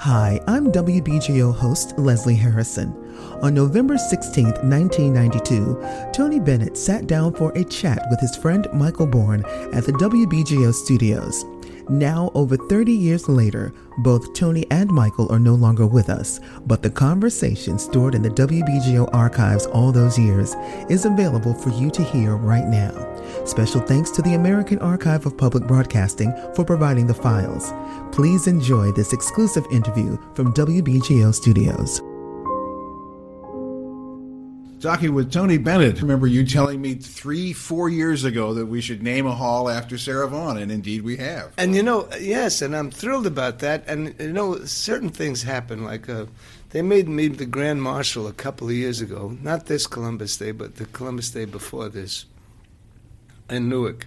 Hi, I'm WBGO host Leslie Harrison. On November 16, 1992, Tony Bennett sat down for a chat with his friend Michael Bourne at the WBGO studios. Now, over 30 years later, both Tony and Michael are no longer with us, but the conversation stored in the WBGO archives all those years is available for you to hear right now. Special thanks to the American Archive of Public Broadcasting for providing the files. Please enjoy this exclusive interview from WBGO Studios. Talking with Tony Bennett. Remember you telling me three, four years ago that we should name a hall after Sarah Vaughan, and indeed we have. And you know, yes, and I'm thrilled about that. And you know, certain things happen. Like uh, they made me the Grand Marshal a couple of years ago. Not this Columbus Day, but the Columbus Day before this in Newark.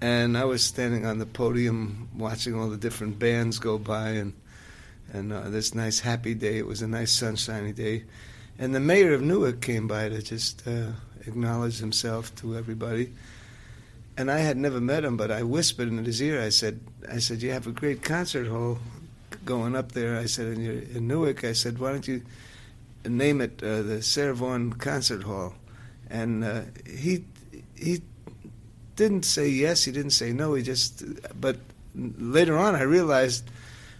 And I was standing on the podium watching all the different bands go by, and and uh, this nice happy day. It was a nice sunshiny day and the mayor of Newark came by to just uh, acknowledge himself to everybody. And I had never met him, but I whispered in his ear. I said, "I said you have a great concert hall going up there." I said, "In, your, in Newark." I said, "Why don't you name it uh, the Sarah Vaughan Concert Hall?" And uh, he he didn't say yes. He didn't say no. He just. But later on, I realized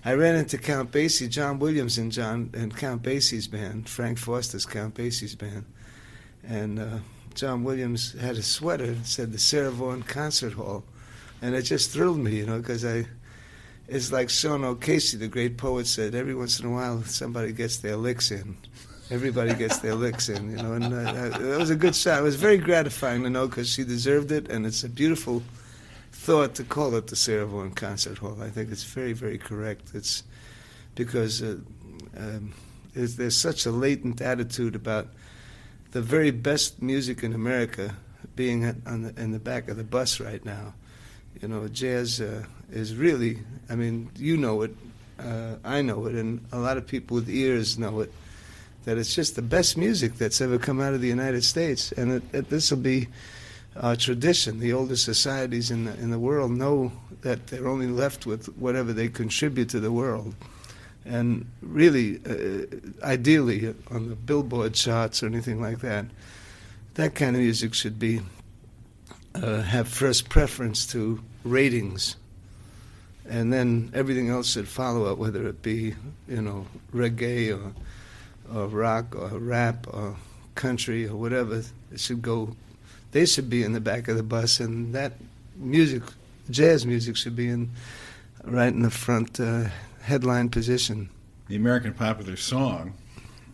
I ran into Count Basie, John Williams, and John and Count Basie's band, Frank Foster's Count Basie's band, and uh, John Williams had a sweater that said the Sarah Vaughan Concert Hall, and it just thrilled me, you know, because I. It's like Sean O'Casey, the great poet, said. Every once in a while, somebody gets their licks in. Everybody gets their licks in, you know. And uh, it was a good shot. It was very gratifying to know because she deserved it, and it's a beautiful thought to call it the Sarah Vaughan Concert Hall. I think it's very, very correct. It's because uh, um, there's such a latent attitude about the very best music in America being the, in the back of the bus right now. You know, jazz uh, is really, I mean, you know it, uh, I know it, and a lot of people with ears know it, that it's just the best music that's ever come out of the United States. And this will be uh, tradition. The oldest societies in the, in the world know that they're only left with whatever they contribute to the world. And really, uh, ideally, on the Billboard charts or anything like that, that kind of music should be uh, have first preference to ratings, and then everything else should follow it, whether it be you know reggae or or rock or rap or country or whatever. It should go they should be in the back of the bus, and that music, jazz music, should be in right in the front uh, headline position. The American popular song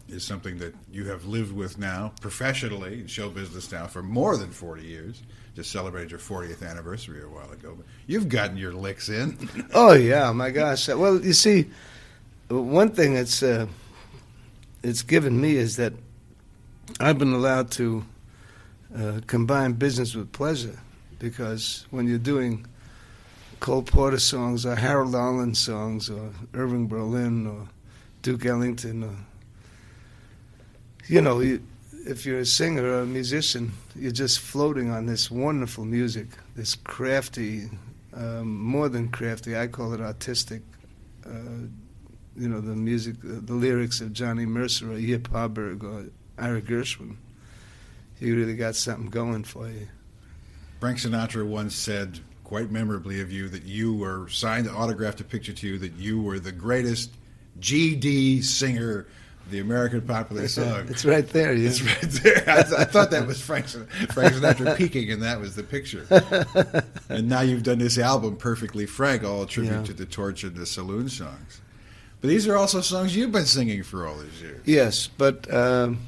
is something that you have lived with now professionally in show business now for more than 40 years. Just celebrated your 40th anniversary a while ago. But you've gotten your licks in. oh yeah, my gosh. Well, you see, one thing that's uh, it's given me is that I've been allowed to uh, combine business with pleasure because when you're doing Cole Porter songs or Harold Arlen songs or Irving Berlin or Duke Ellington or you know you, if you're a singer or a musician you're just floating on this wonderful music this crafty um, more than crafty I call it artistic uh, you know the music the lyrics of Johnny Mercer or Yip Harburg or Ira Gershwin you really got something going for you. Frank Sinatra once said, quite memorably of you, that you were signed, to autographed a picture to you that you were the greatest GD singer the American popular song. it's right there. Yeah. It's right there. I, I thought that was Frank, Frank Sinatra peaking, and that was the picture. and now you've done this album, Perfectly Frank, all a tribute yeah. to the Torch and the Saloon songs. But these are also songs you've been singing for all these years. Yes, but um,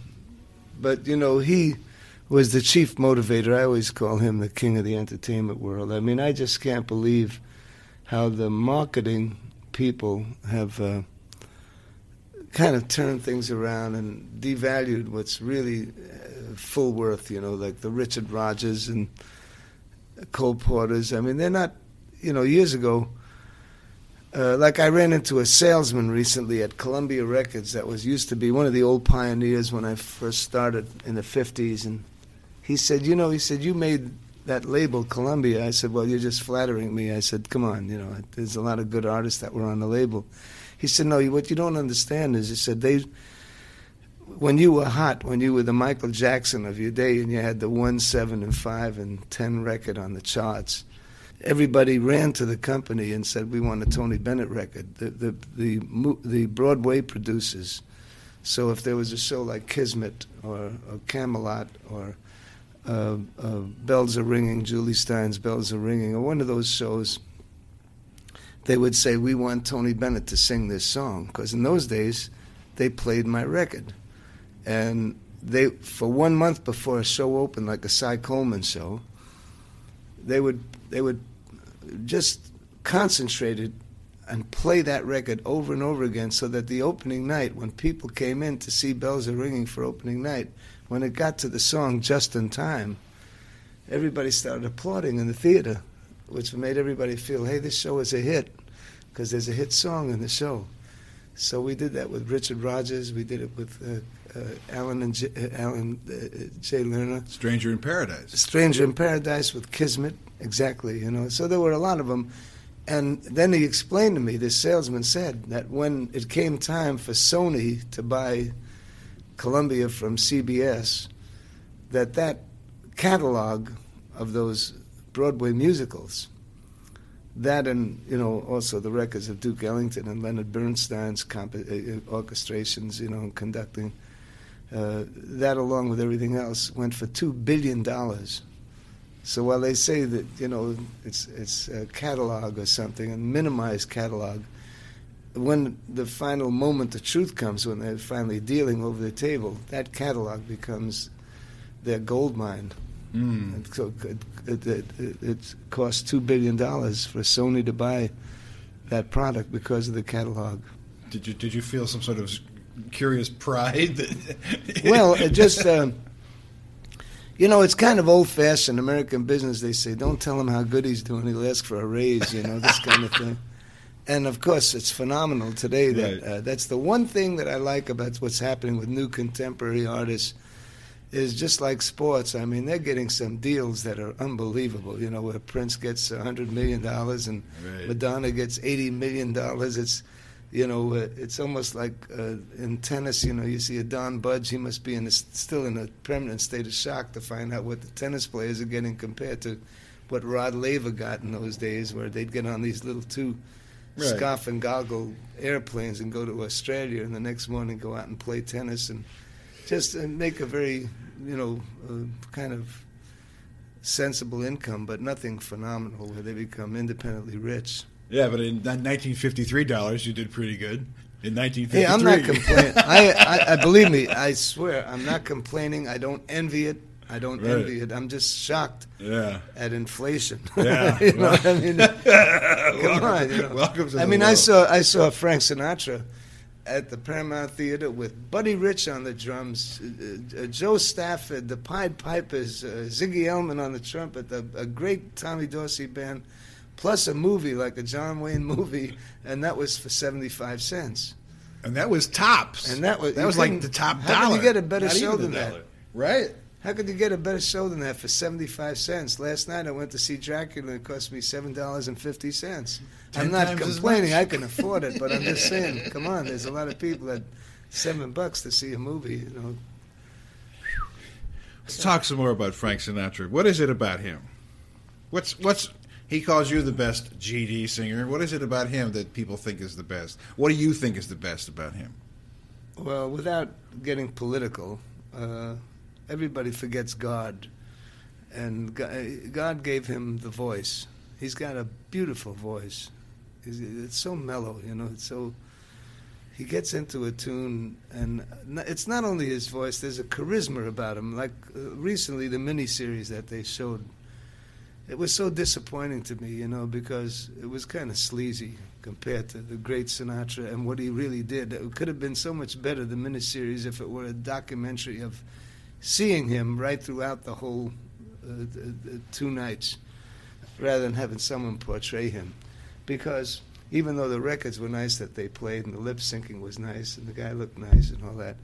but you know he was the chief motivator. I always call him the king of the entertainment world. I mean, I just can't believe how the marketing people have uh, kind of turned things around and devalued what's really uh, full worth, you know, like the Richard Rodgers and Cole Porters. I mean, they're not, you know, years ago, uh, like I ran into a salesman recently at Columbia Records that was used to be one of the old pioneers when I first started in the 50s and he said, you know, he said, you made that label, Columbia, I said, well, you're just flattering me. I said, come on, you know, there's a lot of good artists that were on the label. He said, no, what you don't understand is, he said, they, when you were hot, when you were the Michael Jackson of your day and you had the 1, 7, and 5 and 10 record on the charts, everybody ran to the company and said, we want a Tony Bennett record. The, the, the, the Broadway producers. So if there was a show like Kismet or, or Camelot or uh, uh, Bells Are Ringing, Jule Styne's Bells Are Ringing, or one of those shows, they would say, We want Tony Bennett to sing this song. Because in those days, they played my record. And they, for one month before a show opened, like a Cy Coleman show, they would, they would just concentrated and play that record over and over again so that the opening night, when people came in to see Bells Are Ringing for opening night, when it got to the song Just in Time, everybody started applauding in the theater, which made everybody feel, hey, this show is a hit because there's a hit song in the show. So we did that with Richard Rodgers. We did it with uh, uh, Alan and J- uh, Alan uh, Jay Lerner. Stranger in Paradise. Stranger in Paradise with Kismet, exactly. You know, so there were a lot of them. And then he explained to me. This salesman said that when it came time for Sony to buy Columbia from CBS that that catalog of those Broadway musicals, that and you know also the records of Duke Ellington and Leonard Bernstein's comp- uh, uh, orchestrations, you know, and conducting, uh, that along with everything else went for two billion dollars. So while they say that you know it's it's a catalog or something and minimized catalog, when the final moment of truth comes, when they're finally dealing over the table, that catalog becomes their gold mine. Mm. So it, it, it, it costs two billion dollars for Sony to buy that product because of the catalog. Did you did you feel some sort of curious pride? well, it just. Um, you know, it's kind of old-fashioned American business. They say, "Don't tell him how good he's doing; he'll ask for a raise." You know, this kind of thing and of course, it's phenomenal today. That right. uh, that's the one thing that I like about what's happening with new contemporary artists is just like sports. I mean, they're getting some deals that are unbelievable. You know, where Prince gets a hundred million dollars and right. Madonna gets eighty million dollars. It's you know, uh, it's almost like uh, in tennis. You know, you see a Don Budge. He must be in a, still in a permanent state of shock to find out what the tennis players are getting compared to what Rod Laver got in those days, where they'd get on these little two right. scarf and goggle airplanes and go to Australia, and the next morning go out and play tennis and just uh, make a very, you know, uh, kind of sensible income, but nothing phenomenal where they become independently rich. Yeah, but in 1953 dollars, you did pretty good. In 1953. Hey, I'm not complaining. I, I, I believe me. I swear, I'm not complaining. I don't envy it. I don't right. envy it. I'm just shocked yeah. at inflation. Yeah. you know I mean? Come on. You know. Welcome to I mean, world. I saw I saw Frank Sinatra at the Paramount Theater with Buddy Rich on the drums, uh, uh, Jo Stafford, the Pied Pipers, uh, Ziggy Elman on the trumpet, the, a great Tommy Dorsey band, plus a movie like a John Wayne movie, and that was for seventy five cents. And that was tops. And that was that was like the top how dollar. How can you get a better Not show than that? Right. How could you get a better show than that for 75 cents? Last night I went to see Dracula and it cost me $7.50. I'm not complaining, I can afford it, but I'm just saying, come on, there's a lot of people that seven bucks to see a movie, you know. Let's talk some more about Frank Sinatra. What is it about him? What's what's he calls you the best GD singer. What is it about him that people think is the best? What do you think is the best about him? Well, without getting political, uh, everybody forgets God, and God gave him the voice. He's got a beautiful voice. It's so mellow, you know. It's so he gets into a tune, and it's not only his voice. There's a charisma about him. Like uh, recently, the miniseries that they showed, it was so disappointing to me, you know, because it was kind of sleazy compared to the great Sinatra and what he really did. It could have been so much better the miniseries if it were a documentary of seeing him right throughout the whole uh, two nights rather than having someone portray him. Because even though the records were nice that they played and the lip syncing was nice and the guy looked nice and all that,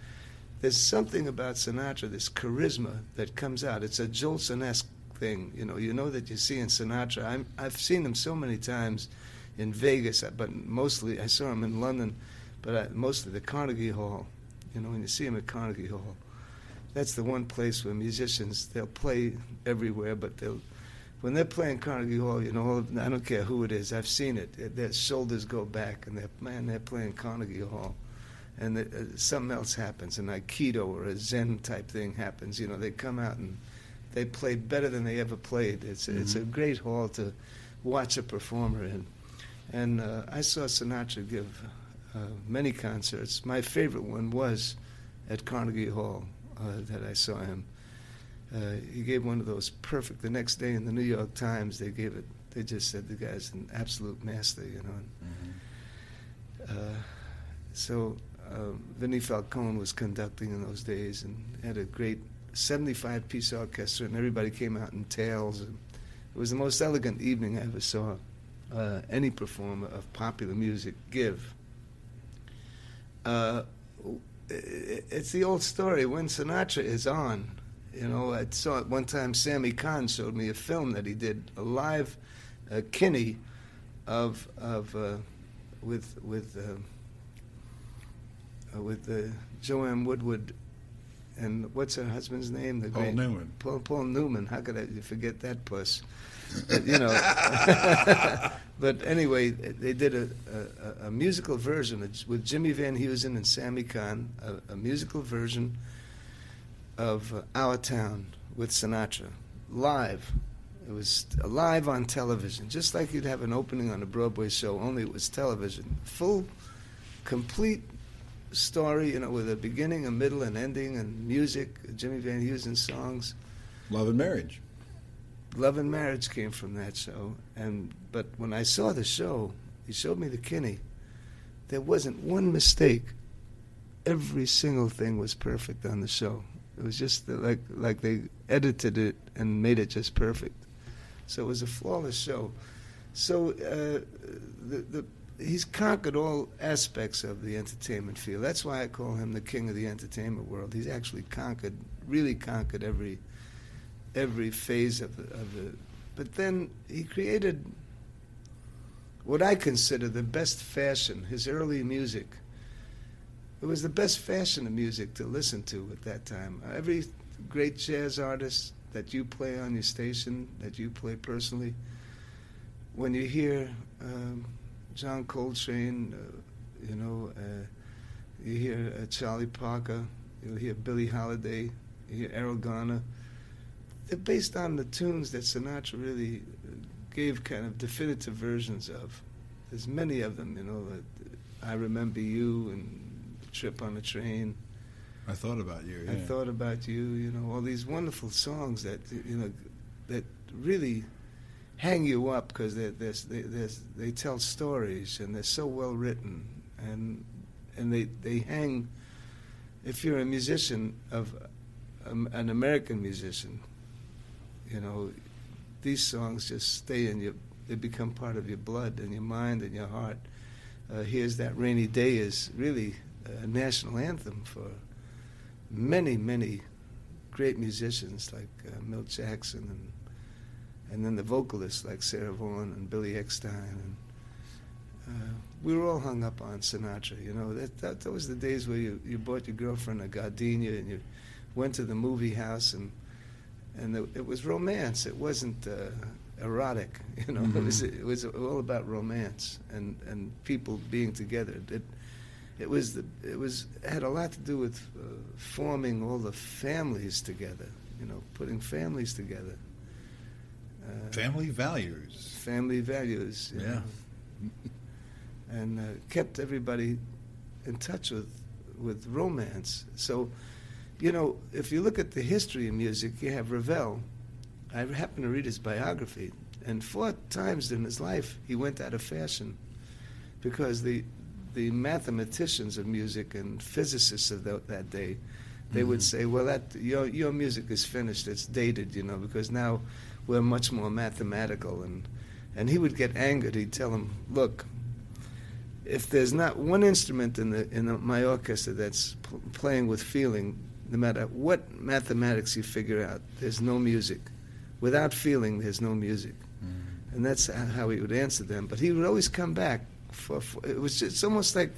there's something about Sinatra, this charisma that comes out. It's a Jolson esque thing. You know, you know that you're seeing Sinatra. I'm, I've seen him so many times in Vegas, but mostly I saw him in London, but I, mostly the Carnegie Hall. You know, when you see him at Carnegie Hall, that's the one place where musicians they'll play everywhere, but they'll when they're playing Carnegie Hall, you know, I don't care who it is. I've seen it. Their shoulders go back, and they're man, they're playing Carnegie Hall, and the, uh, something else happens, an aikido or a Zen type thing happens. You know, they come out and they play better than they ever played. It's mm-hmm. it's a mm-hmm. great hall to watch a performer in, and uh, I saw Sinatra give uh, many concerts. My favorite one was at Carnegie Hall uh, that I saw him uh, he gave one of those perfect. The next day in the New York Times, they gave it. They just said the guy's an absolute master, you know. Mm-hmm. Uh, so uh, Vinnie Falcone was conducting in those days and had a great 75 piece orchestra, and everybody came out in tails. And it was the most elegant evening I ever saw uh, any performer of popular music give. It's the old story when Sinatra is on you know, I saw at one time Sammy Cahn showed me a film that he did, a live uh, Kinney of of uh, with with uh, uh with uh, Joanne Woodward and what's her husband's name? The Paul great, Newman. Paul, Paul Newman. How could I forget that puss? But, you know. but anyway, they did a, a, a, musical version with Jimmy Van Heusen and Sammy Cahn, a, a musical version of uh, Our Town with Sinatra, live. It was live on television, just like you'd have an opening on a Broadway show, only it was television. Full, complete story, you know, with a beginning, a middle, and ending, and music, Jimmy Van Heusen songs. Love and Marriage. Love and Marriage came from that show. And but when I saw the show, he showed me the Kinney. There wasn't one mistake. Every single thing was perfect on the show. It was just like like they edited it and made it just perfect. So it was a flawless show. So uh, the, the, he's conquered all aspects of the entertainment field. That's why I call him the king of the entertainment world. He's actually conquered, really conquered every every phase of the, of the. But then he created what I consider the best fashion. His early music it was the best fashion of music to listen to at that time. Every great jazz artist that you play on your station, that you play personally, when you hear um, John Coltrane, uh, you know, uh, you hear uh, Charlie Parker, you hear Billie Holiday, you hear Erroll Garner. They're based on the tunes that Sinatra really gave kind of definitive versions of. There's many of them, you know. I remember you and trip on a train. I thought about you. Yeah. I thought about you. You know, all these wonderful songs that you know that really hang you up because they they they tell stories and they're so well written and and they they hang. If you're a musician of um, an American musician, you know, these songs just stay in your. They become part of your blood and your mind and your heart. Uh, Here's that rainy day is really a national anthem for many, many great musicians like uh, Milt Jackson and and then the vocalists like Sarah Vaughan and Billy Eckstine. and uh, we were all hung up on Sinatra. You know that, that that was the days where you, you bought your girlfriend a gardenia and you went to the movie house and and the, it was romance. It wasn't uh, erotic. You know, mm-hmm. it was it was all about romance and and people being together. It, it was the, it was had a lot to do with uh, forming all the families together. You know, putting families together. Uh, family values. Family values. Yeah. and uh, kept everybody in touch with with romance. So, you know, if you look at the history of music, you have Ravel. I happened to read his biography, and four times in his life he went out of fashion because the the mathematicians of music and physicists of the, that day, they mm-hmm. would say, "Well, that your your music is finished. It's dated, you know, because now we're much more mathematical." And and he would get angered. He'd tell them, "Look, if there's not one instrument in the in the, my orchestra that's pl- playing with feeling, no matter what mathematics you figure out, there's no music. Without feeling, there's no music. Mm. And that's how he would answer them. But he would always come back. For, for it was just, it's almost like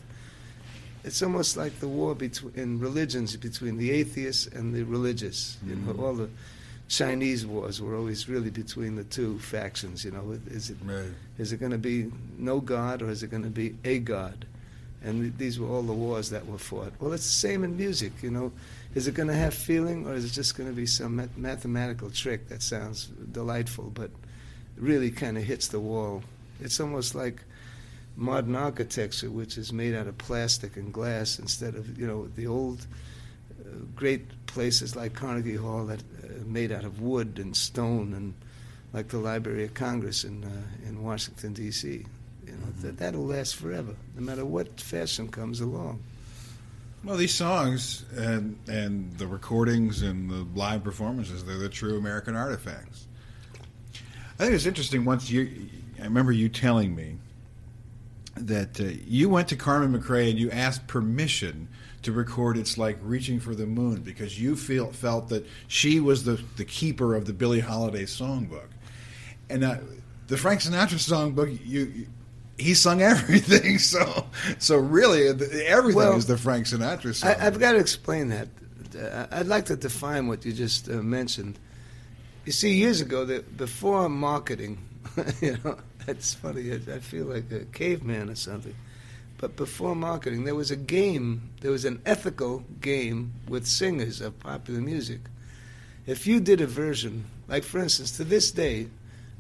it's almost like the war between in religions between the atheists and the religious. You know, mm-hmm. all the Chinese wars were always really between the two factions. You know, is it right. is it going to be no God or is it going to be a God? And these were all the wars that were fought. Well, it's the same in music. You know, is it going to have feeling or is it just going to be some mathematical trick that sounds delightful but really kind of hits the wall? It's almost like modern architecture, which is made out of plastic and glass instead of you know the old uh, great places like Carnegie Hall that uh, made out of wood and stone and like the Library of Congress in uh, in Washington D.C. You that that'll last forever, no matter what fashion comes along. Well, these songs and and the recordings and the live performances—they're the true American artifacts. I think it's interesting. Once you, I remember you telling me that uh, you went to Carmen McRae and you asked permission to record "It's Like Reaching for the Moon" because you feel felt that she was the the keeper of the Billie Holiday songbook, and uh, the Frank Sinatra songbook you. He sung everything, so so really everything well, is the Frank Sinatra song. I, have got to explain that. Uh, I'd like to define what you just uh, mentioned. You see, years ago, the, before marketing, you know, that's funny. I, feel like a caveman or something. But before marketing, there was a game, there was an ethical game with singers of popular music. If you did a version, like for instance, to this day,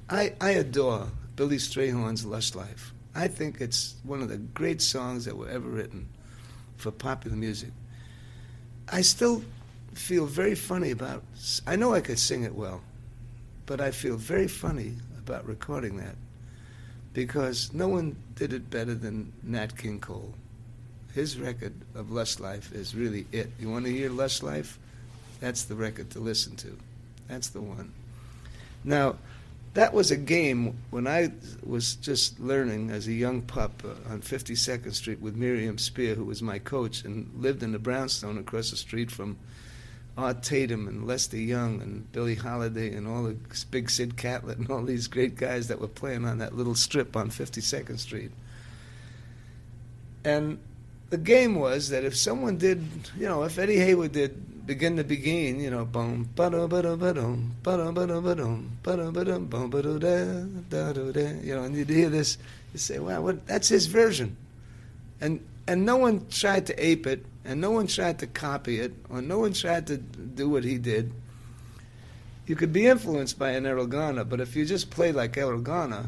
I, I adore Billy Strayhorn's Lush Life. I think it's one of the great songs that were ever written for popular music. I still feel very funny about I know I could sing it well, but I feel very funny about recording that because no one did it better than Nat King Cole. His record of Lush Life is really it. You want to hear Lush Life? That's the record to listen to. That's the one. Now, that was a game when I was just learning as a young pup uh, on 52nd Street with Miriam Spear, who was my coach and lived in the brownstone across the street from Art Tatum and Lester Young and Billie Holiday and all the big Sid Catlett and all these great guys that were playing on that little strip on 52nd Street. And the game was that if someone did, you know, if Eddie Heywood did Begin the Beguine, you know, boom, ba da ba da ba dum, ba da ba da ba dum, ba da ba dum, boom, ba da da da da you know, and you'd hear this, you say, wow, what, that's his version, and and no one tried to ape it and no one tried to copy it, or no one tried to do what he did, you could be influenced by an Garner, but if you just played like Erroll Garner,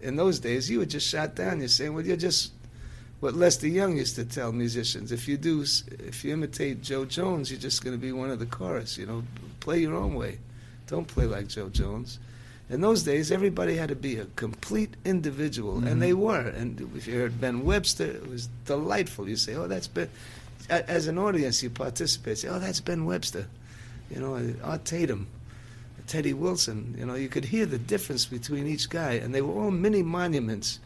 in those days, you were just shot down. You're saying, well, you're just what Lester Young used to tell musicians. If you do, if you imitate Jo Jones, you're just going to be one of the chorus. You know, play your own way. Don't play like Jo Jones in those days, everybody had to be a complete individual, mm-hmm. and they were. And if you heard Ben Webster, it was delightful. You say, "Oh, that's Ben." As an audience, you participate. Say, "Oh, that's Ben Webster," you know, Art Tatum, Teddy Wilson. You know, you could hear the difference between each guy, and they were all mini monuments.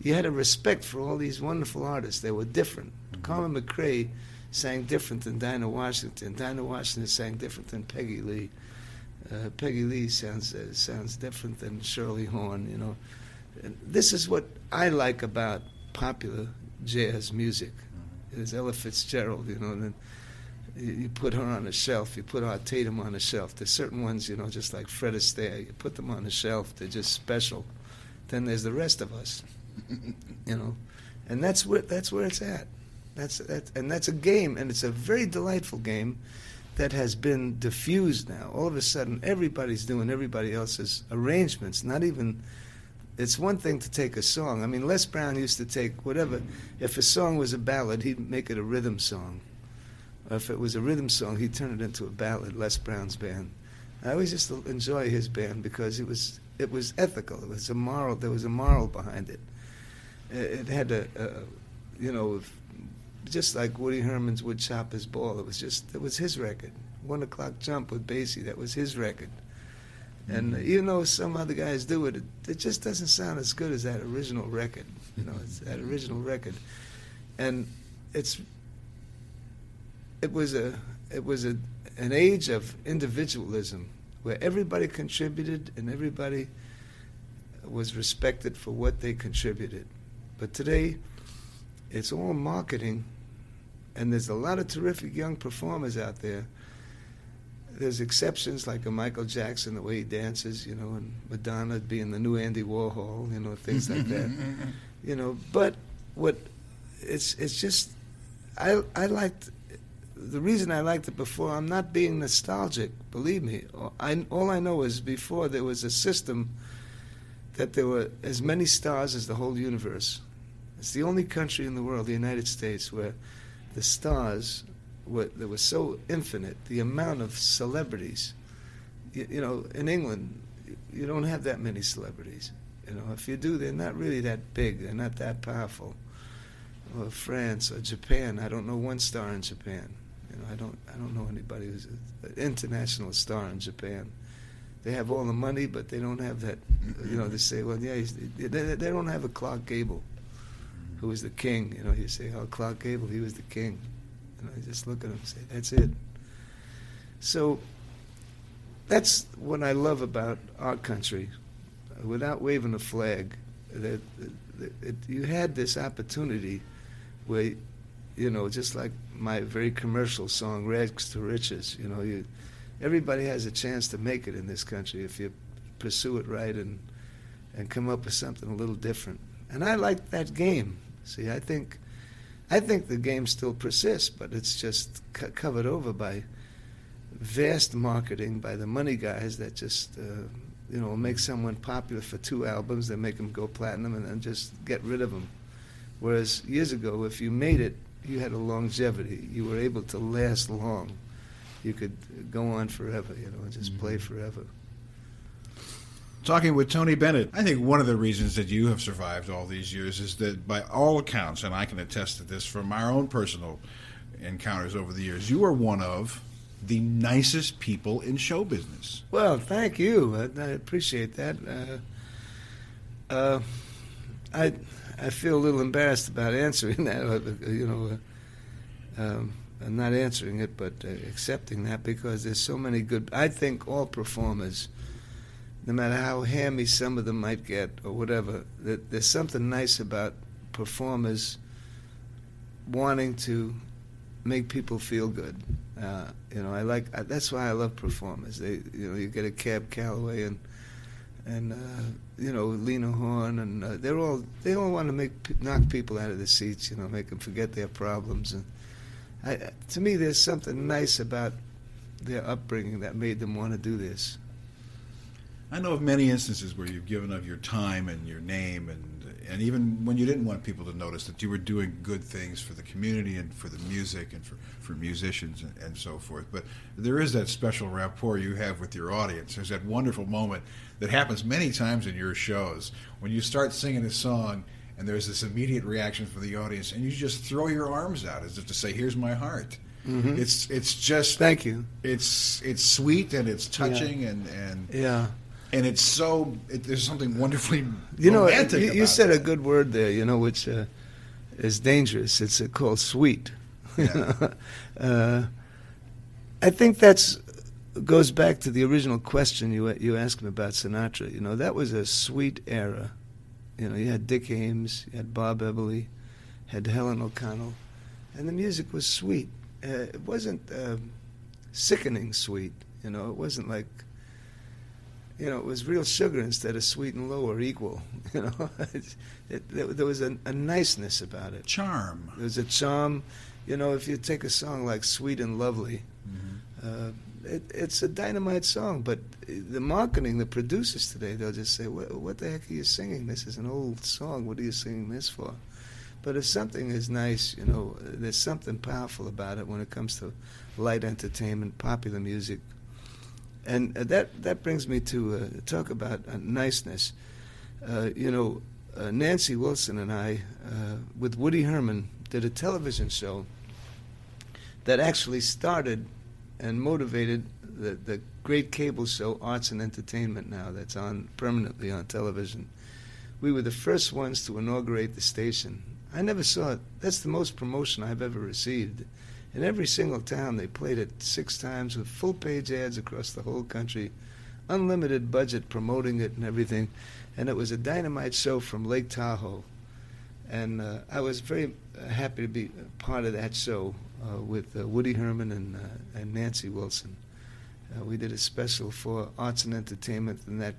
You had a respect for all these wonderful artists. They were different. Mm-hmm. Carmen McRae sang different than Dinah Washington. Dinah Washington sang different than Peggy Lee. Uh, Peggy Lee sounds uh, sounds different than Shirley Horn. You know, and this is what I like about popular jazz music. Mm-hmm. Is Ella Fitzgerald, you know, and you put her on a shelf. You put Art Tatum on a shelf. There's certain ones, you know, just like Fred Astaire. You put them on a shelf. They're just special. Then there's the rest of us, you know, and that's where that's where it's at. That's that, and that's a game, and it's a very delightful game that has been diffused now. All of a sudden, everybody's doing everybody else's arrangements. Not even. It's one thing to take a song. I mean, Les Brown used to take whatever. If a song was a ballad, he'd make it a rhythm song. Or if it was a rhythm song, he'd turn it into a ballad. Les Brown's band. I always used to enjoy his band because it was it was ethical. It was a moral. There was a moral behind it. It had a, a you know, just like Woody Herman's Wood Chopper's Ball. It was just it was his record. One o'clock jump with Basie. That was his record. And mm-hmm. even though some other guys do it, it, it, just doesn't sound as good as that original record. You know, it's that original record, and it's it was a it was a an age of individualism where everybody contributed and everybody was respected for what they contributed. But today, it's all marketing, and there's a lot of terrific young performers out there. There's exceptions like a Michael Jackson, the way he dances, you know, and Madonna being the new Andy Warhol, you know, things like that. you know, but what it's it's just I I liked the reason I liked it before. I'm not being nostalgic, believe me. I, all I know is before there was a system that there were as many stars as the whole universe. It's the only country in the world, the United States, where the stars were, they were so infinite. The amount of celebrities, you, you know, in England, you don't have that many celebrities. You know, if you do, they're not really that big. They're not that powerful. Or France or Japan, I don't know one star in Japan. You know, I don't, I don't know anybody who's an international star in Japan they have all the money, but they don't have that. You know, they say, well, yeah, they, they don't have a Clark Gable, who was the king. You know, you say, oh, Clark Gable, he was the king. And I just look at him and say, that's it. So that's what I love about our country. Without waving a flag, that, that you had this opportunity where, you know, just like my very commercial song, "Rags to Riches." You know, you everybody has a chance to make it in this country if you pursue it right and and come up with something a little different. And I like that game. See, I think I think the game still persists, but it's just c- covered over by vast marketing by the money guys that just uh, you know make someone popular for two albums, they make them go platinum, and then just get rid of them. Whereas years ago, if you made it, you had a longevity. You were able to last long you could go on forever, you know, and just mm-hmm. play forever. Talking with Tony Bennett, I think one of the reasons that you have survived all these years is that, by all accounts, and I can attest to this from our own personal encounters over the years, you are one of the nicest people in show business. Well, thank you. I, I appreciate that. Uh, uh, I I feel a little embarrassed about answering that. You know, uh, um, I'm not answering it, but uh, accepting that because there's so many good. I think all performers, no matter how hammy some of them might get or whatever, that there's something nice about performers wanting to make people feel good. Uh, you know, I like uh, that's why I love performers. They, you know, you get a Cab Calloway and and uh, you know Lena Horne, and uh, they're all they all want to make knock people out of their seats. You know, make them forget their problems and I, to me, there's something nice about their upbringing that made them want to do this. I know of many instances where you've given of your time and your name, and and even when you didn't want people to notice that you were doing good things for the community and for the music and for, for musicians and, and so forth. But there is that special rapport you have with your audience. There's that wonderful moment that happens many times in your shows when you start singing a song and there's this immediate reaction from the audience, and you just throw your arms out as if to say, "Here's my heart." Mm-hmm. It's it's just thank you. It's it's sweet and it's touching yeah. and and yeah. And it's so it, there's something wonderfully you know you, you said a good word there you know which uh, is dangerous it's uh, called sweet yeah. uh, I think that's goes back to the original question you you asked me about Sinatra you know that was a sweet era you know, you had Dick Haymes, you had Bob Eberly, had Helen O'Connell, and the music was sweet. Uh, it wasn't uh, sickening sweet. You know, it wasn't like, you know, it was real sugar instead of sweet and low or equal. You know, it, it, there was a, a, niceness about it. Charm. There was a charm. You know, if you take a song like "Sweet and Lovely," mm-hmm. uh, it, it's a dynamite song, but the marketing, the producers today, they'll just say, what, the heck are you singing? This is an old song. What are you singing this for? But if something is nice, you know, there's something powerful about it when it comes to light entertainment, popular music. And that, that brings me to uh, talk about uh, niceness. Uh, you know, uh, Nancy Wilson and I, uh, with Woody Herman, did a television show that actually started and motivated the, the great cable show Arts and Entertainment now that's on permanently on television. We were the first ones to inaugurate the station. I never saw it. That's the most promotion I've ever received. In every single town, they played it six times with full page ads across the whole country. unlimited budget promoting it and everything, and it was a dynamite show from Lake Tahoe, and uh, I was very uh, happy to be part of that show with uh, Woody Herman and uh, and Nancy Wilson. Uh, we did a special for arts and entertainment, and that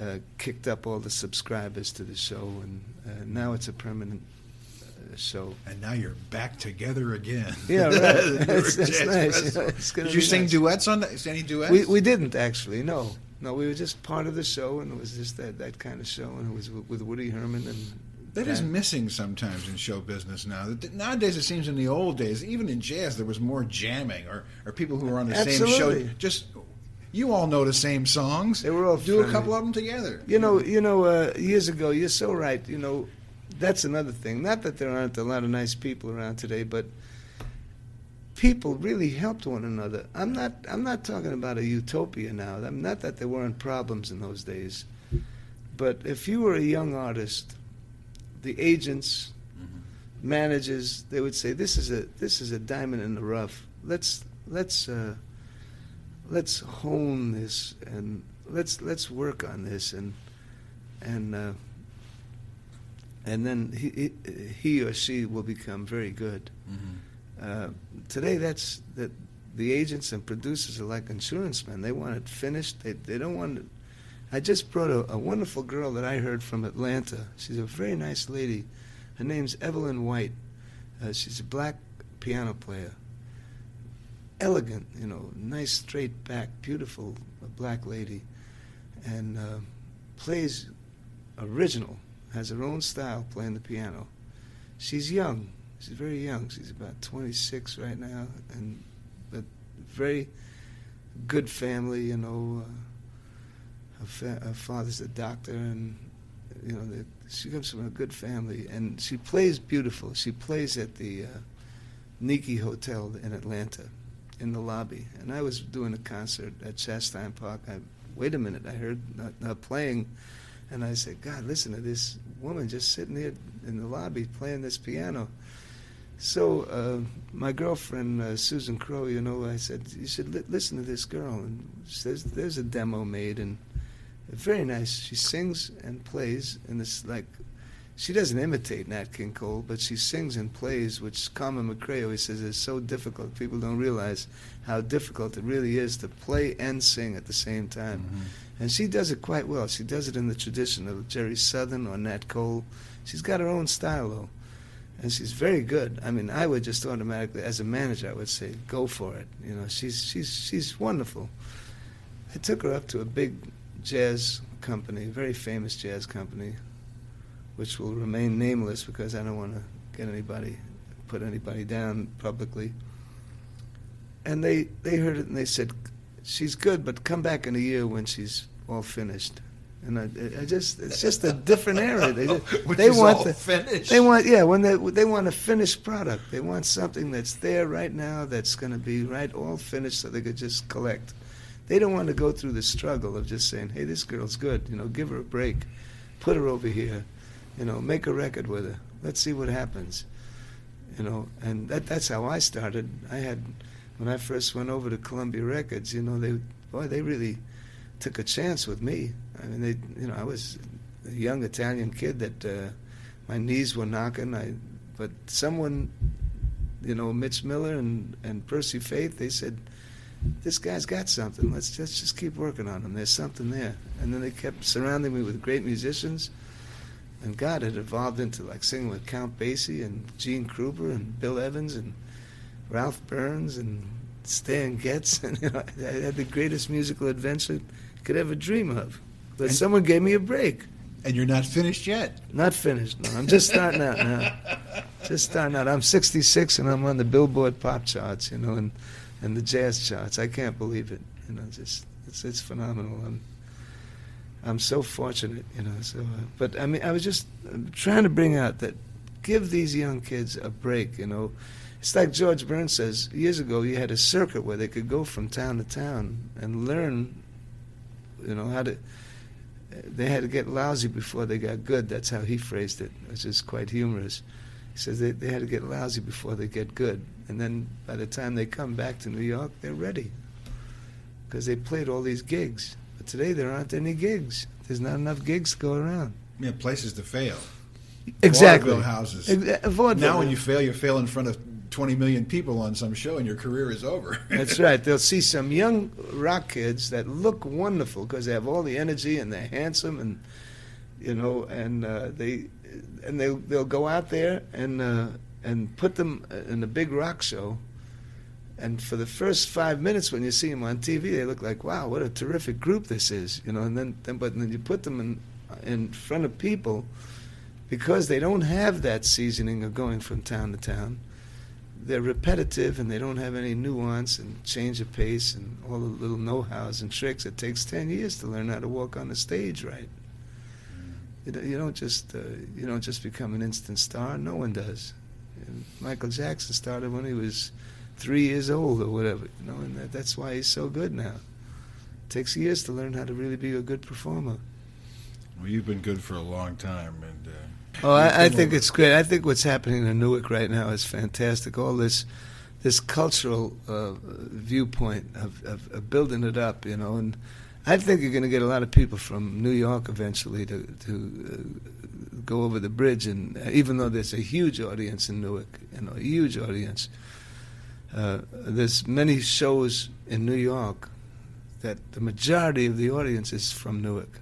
uh, kicked up all the subscribers to the show, and uh, now it's a permanent uh, show. And now you're back together again. Yeah, right. That's, that's nice. Festival. Did you sing nice. duets on that? Any duets? We we didn't actually. No, no. We were just part of the show, and it was just that that kind of show, and it was with, with Woody Herman and. That is Dan. missing sometimes in show business now. Nowadays, it seems in the old days, even in jazz, there was more jamming, or, or people who were on the same show. Just you all know the same songs. They were all do a couple of them together. You know, you know. Uh, years ago, you're so right. You know, that's another thing. Not that there aren't a lot of nice people around today, but people really helped one another. I'm not. I'm not talking about a utopia now. I'm not that there weren't problems in those days, but if you were a young artist, the agents, managers, they would say, "This is a this is a diamond in the rough. Let's let's uh, let's hone this and let's let's work on this and and uh, and then he, he he or she will become very good." Mhm. Uh, today, that's that the agents and producers are like insurance men. They want it finished. They they don't want. I just brought a, a wonderful girl that I heard from Atlanta. She's a very nice lady. Her name's Evelyn White. Uh, she's a black piano player. Elegant, you know, nice straight back, beautiful black lady, and uh, plays original. Has her own style playing the piano. She's young. She's very young. She's about 26 right now, and but very good family. You know, uh, her, fa- her father's a doctor, and you know she comes from a good family, and she plays beautiful. She plays at the uh, Hotel in Atlanta, in the lobby. And I was doing a concert at Chastain Park. I wait a minute, I heard her, playing, and I said, God, listen to this woman just sitting there in the lobby playing this piano. So uh, my girlfriend uh, Susan Crow, you know, I said you should li- listen to this girl, and says there's a demo made, and very nice. She sings and plays, and it's like she doesn't imitate Nat King Cole, but she sings and plays, which Carmen McRae always says is so difficult. People don't realize how difficult it really is to play and sing at the same time. Mm-hmm. And she does it quite well. She does it in the tradition of Jeri Southern or Nat Cole. She's got her own style, though and she's very good. I mean, I would just automatically, as a manager, I would say, go for it. You know, she's she's she's wonderful. I took her up to a big jazz company, very famous jazz company, which will remain nameless because I don't want to get anybody, put anybody down publicly. And they they heard it and they said, she's good, but come back in a year when she's all finished. And I, I just, it's just a different era. They, just- they want all the, finished. they want, yeah, when they they want a finished product. They want something that's there right now, that's going to be right, all finished, so they could just collect. They don't want to go through the struggle of just saying, "Hey, this girl's good. You know, give her a break, put her over here, you know, make a record with her. Let's see what happens." You know, and that that's how I started. I had when I first went over to Columbia Records. You know, they boy, they really took a chance with me. I mean, they, you know, I was a young Italian kid that uh, my knees were knocking. I, but someone, you know, Mitch Miller and and Percy Faith, they said, "This guy's got something. Let's let's just keep working on him. There's something there." And then they kept surrounding me with great musicians. And God, it evolved into like singing with Count Basie and Gene Krupa and Bill Evans and Ralph Burns and Stan Getz, and you know, I had the greatest musical adventure you could ever dream of. But And- someone gave me a break. And you're not finished yet. Not finished. No, I'm just starting out now. Just starting out. I'm 66 and I'm on the Billboard pop charts, you know, and and the jazz charts. I can't believe it. You know, just it's it's phenomenal. I'm I'm so fortunate, you know. So, uh, but I mean, I was just trying to bring out that give these young kids a break. You know, it's like George Burns says years ago. You had a circuit where they could go from town to town and learn, you know, how to they had to get lousy before they got good. That's how he phrased it, which is quite humorous. He says they, they had to get lousy before they get good. And then by the time they come back to New York, they're ready. Because they played all these gigs. But today there aren't any gigs. There's not enough gigs to go around. Yeah, places to fail. Exactly. Vaudeville houses. Ex- uh, vaudeville. Now, when you fail, you fail in front of 20 million people on some show, and your career is over. That's right. They'll see some young rock kids that look wonderful because they have all the energy and they're handsome and you know, and uh, they and they they'll go out there and uh, and put them in a big rock show. And for the first five minutes, when you see them on TV, they look like, "Wow, what a terrific group this is!" You know. And then, then but then you put them in in front of people because they don't have that seasoning of going from town to town they're repetitive and they don't have any nuance and change of pace and all the little know-hows and tricks. It takes ten years to learn how to walk on the stage right. You don't- just uh, you don't just become an instant star. No one does. And Michael Jackson started when he was three years old or whatever. You know, and that, that's why he's so good now. It takes years to learn how to really be a good performer. well, you've been good for a long time, and uh, Oh, I, I think it's great. I think what's happening in Newark right now is fantastic. All this, this cultural uh, viewpoint of, of, of building it up, you know, and I think you're going to get a lot of people from New York eventually to to uh, go over the bridge, and uh, even though there's a huge audience in Newark, you know, a huge audience, uh, there's many shows in New York that the majority of the audience is from Newark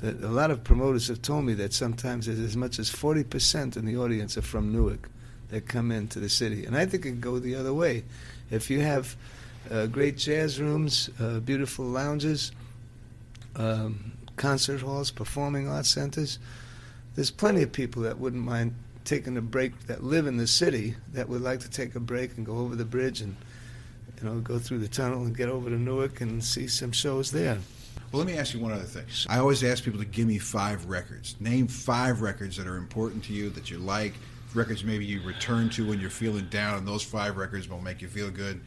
that a lot of promoters have told me that sometimes there's as much as 40% in the audience are from Newark that come into the city. And I think it could go the other way. If you have uh, great jazz rooms, uh, beautiful lounges, um, concert halls, performing arts centers, there's plenty of people that wouldn't mind taking a break that live in the city that would like to take a break and go over the bridge and you know go through the tunnel and get over to Newark and see some shows there. Well, let me ask you one other thing. I always ask people to give me five records. Name five records that are important to you that you like. Records maybe you return to when you're feeling down, and those five records will make you feel good.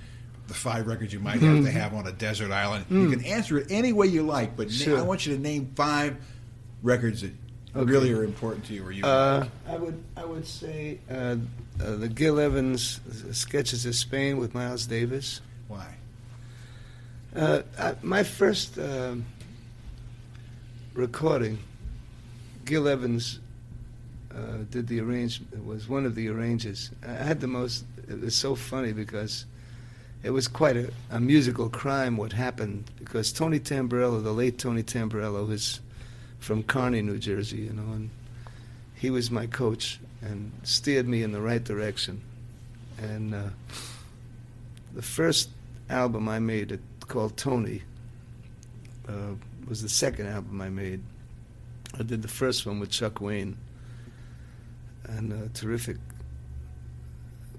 The five records you might have to have on a desert island. You can answer it any way you like, but na- Sure. I want you to name five records that Okay. really are important to you. Or you Uh, I would I would say uh, uh, the Gil Evans sketches of Spain with Miles Davis. why? Uh, I, my first um recording, Gil Evans uh, did the arrangement. Was one of the arrangers. I had the most. It was so funny because it was quite a, a musical crime what happened because Tony Tamburello, the late Tony Tamburello, was from Kearny, New Jersey, you know, and he was my coach and steered me in the right direction. And uh, the first album I made, it, called Tony, uh, was the second album I made. I did the first one with Chuck Wayne, and a terrific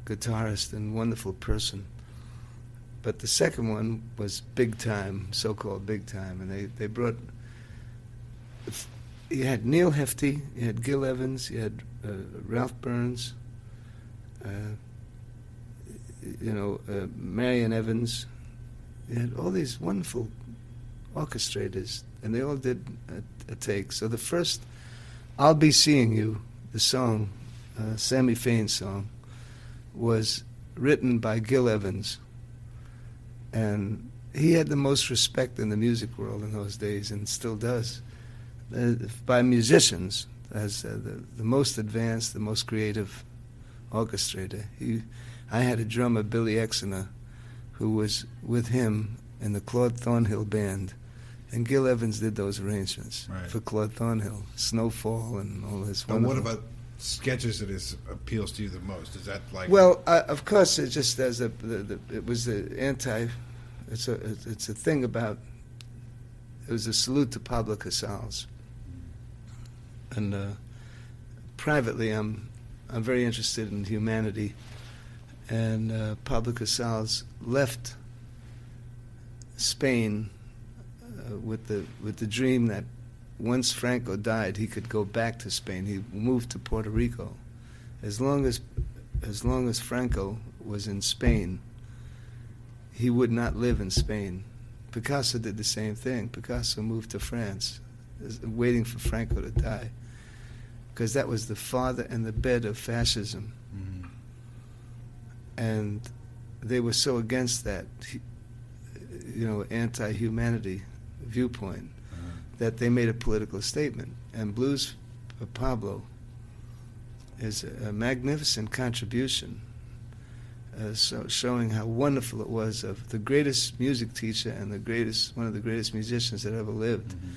guitarist and wonderful person. But the second one was big time, so-called big time, and they, they brought. You had Neal Hefti, you had Gil Evans, you had uh, Ralph Burns, uh, you know, uh, Marion Evans. You had all these wonderful orchestrators, and they all did a, a take. So the first, "I'll Be Seeing You," the song, uh, Sammy Fain's song, was written by Gil Evans, and he had the most respect in the music world in those days, and still does, uh, by musicians as uh, the, the most advanced, the most creative orchestrator. He, I had a drummer, Billy Exiner, who was with him in the Claude Thornhill band, and Gil Evans did those arrangements Right. for Claude Thornhill, Snowfall, and all this. And what wonderful- about sketches that is appeals to you the most? Is that like Well, uh, of course, it just as a the, the, it was the anti. It's a it's a thing about. It was a salute to Pablo Casals. And uh, privately, I'm I'm very interested in humanity, and uh, Pablo Casals left Spain uh, with the with the dream that once Franco died, he could go back to Spain. He moved to Puerto Rico. As long as as long as Franco was in Spain, he would not live in Spain. Picasso did the same thing. Picasso moved to France, waiting for Franco to die, because that was the father and the bed of fascism, Mhm. and they were so against that, you know, anti-humanity, viewpoint that they made a political statement. And Blues for Pablo is a, a magnificent contribution, uh, so showing how wonderful it was of the greatest music teacher and the greatest one of the greatest musicians that ever lived Mm-hmm.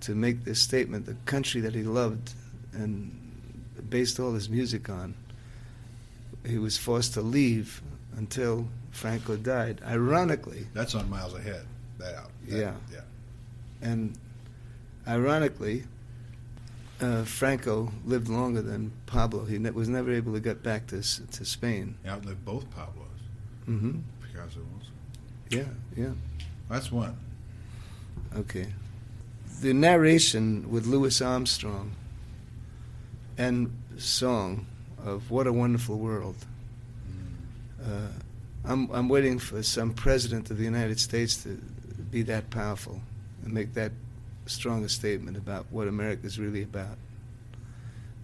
to make this statement. The country that he loved and based all his music on, he was forced to leave until Franco died. Ironically, That's on Miles Ahead. That out. That- Yeah. Yeah. and ironically, uh, Franco lived longer than Pablo. He ne- was never able to get back to S- to Spain. He outlived both Pablos. hmm Picasso also. Yeah, yeah. That's one. Okay. The narration with Louis Armstrong and song of "What a Wonderful World." Uh, I'm I'm waiting for some president of the United States to be that powerful and make that strong a statement about what America is really about.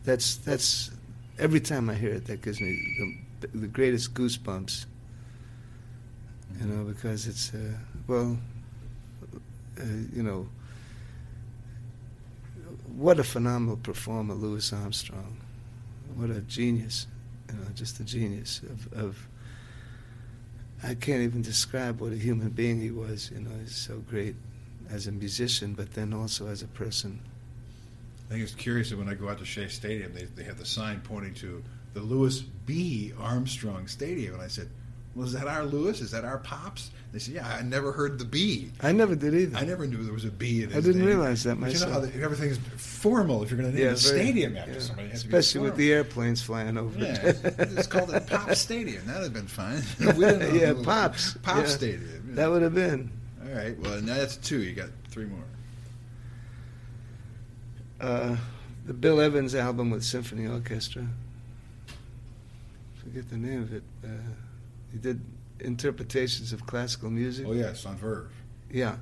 That's that's every time I hear it, that gives me the, the greatest goosebumps. You know, because it's uh, well, uh, you know, what a phenomenal performer Louis Armstrong. What a genius, you know, just a genius of, of I can't even describe what a human being he was. You know, he's so great as a musician, but then also as a person. I think it's curious that when I go out to Shea Stadium, they, they have the sign pointing to the Louis B. Armstrong Stadium. And I said, well, is that our Louis? Is that our Pops? They said, yeah, I never heard the B. I never did either. I never knew there was a B in his I didn't name. realize that But you know how myself. the, everything's formal if you're going to name a stadium after yeah. somebody. It has to be especially with the airplanes flying over Yeah, it. it's, it's called the Pop Stadium. That would have been fine. We didn't know Yeah, Pops. Pop Yeah. Stadium. that would have been. All right. Well, now that's two. You got three more. Uh, the Bill Evans album with symphony orchestra. Forget the name of it. Uh, he did interpretations of classical music. Oh yes, on Verve. Yeah.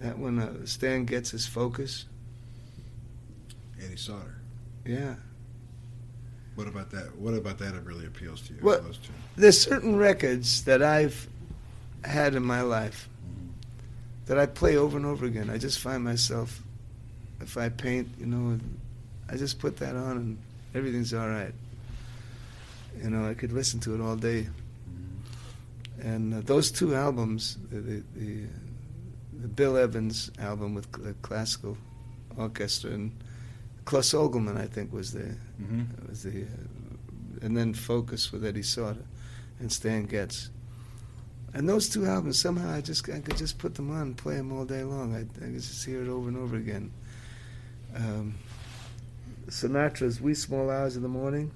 That one, uh, Stan Getz his focus. Eddie Sauter. Yeah. What about that? What about that? It really appeals to you. Well- those two. There's certain records that I've had in my life that I play over and over again. I just find myself, if I paint, you know, I just put that on and everything's all right. You know, I could listen to it all day. And uh, those two albums, the, the, the, the Bill Evans album with the classical orchestra and Claus Ogerman, I think, was the Mm-hmm. was the, uh, and then Focus with Eddie Sauter and Stan Getz. And those two albums, somehow I just I could just put them on and play them all day long. I, I could just hear it over and over again. Um, Sinatra's "Wee Small Hours of the Morning."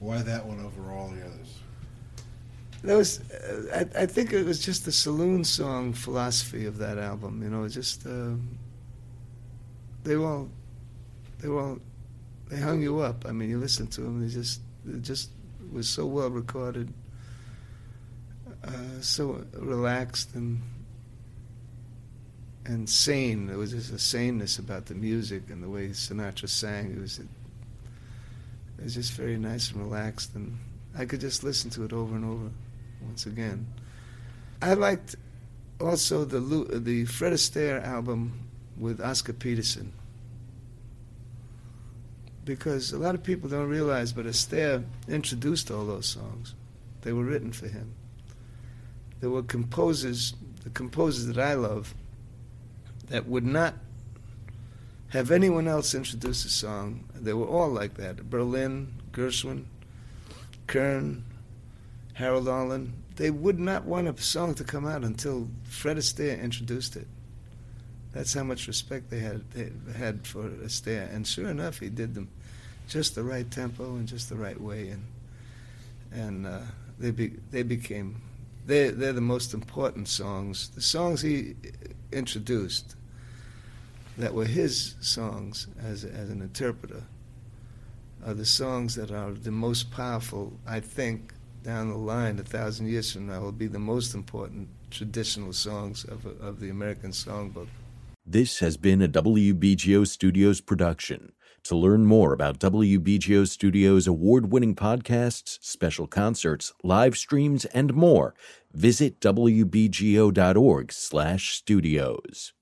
Why that one over all the others? That was, uh, I, I think it was just the saloon song philosophy of that album. You know, just um, they were all, they were all, they hung you up. I mean, you listen to them, they just, it just was so well recorded, uh, so relaxed and and sane. There was just a saneness about the music and the way Sinatra sang. It was, it was just very nice and relaxed, and I could just listen to it over and over once again. I liked also the the Fred Astaire album with Oscar Peterson because a lot of people don't realize, but Astaire introduced all those songs. They were written for him. There were composers, the composers that I love, that would not have anyone else introduce a song. They were all like that. Berlin, Gershwin, Kern, Harold Arlen. They would not want a song to come out until Fred Astaire introduced it. That's how much respect they had they had for Astaire, and sure enough, he did them just the right tempo and just the right way, and and uh, they be, they became they they're the most important songs. The songs he introduced that were his songs as as an interpreter are the songs that are the most powerful. I think down the line, a thousand years from now, will be the most important traditional songs of of the American songbook. This has been a WBGO Studios production. To learn more about WBGO Studios award winning podcasts, special concerts, live streams, and more, visit wbgo.org/studios.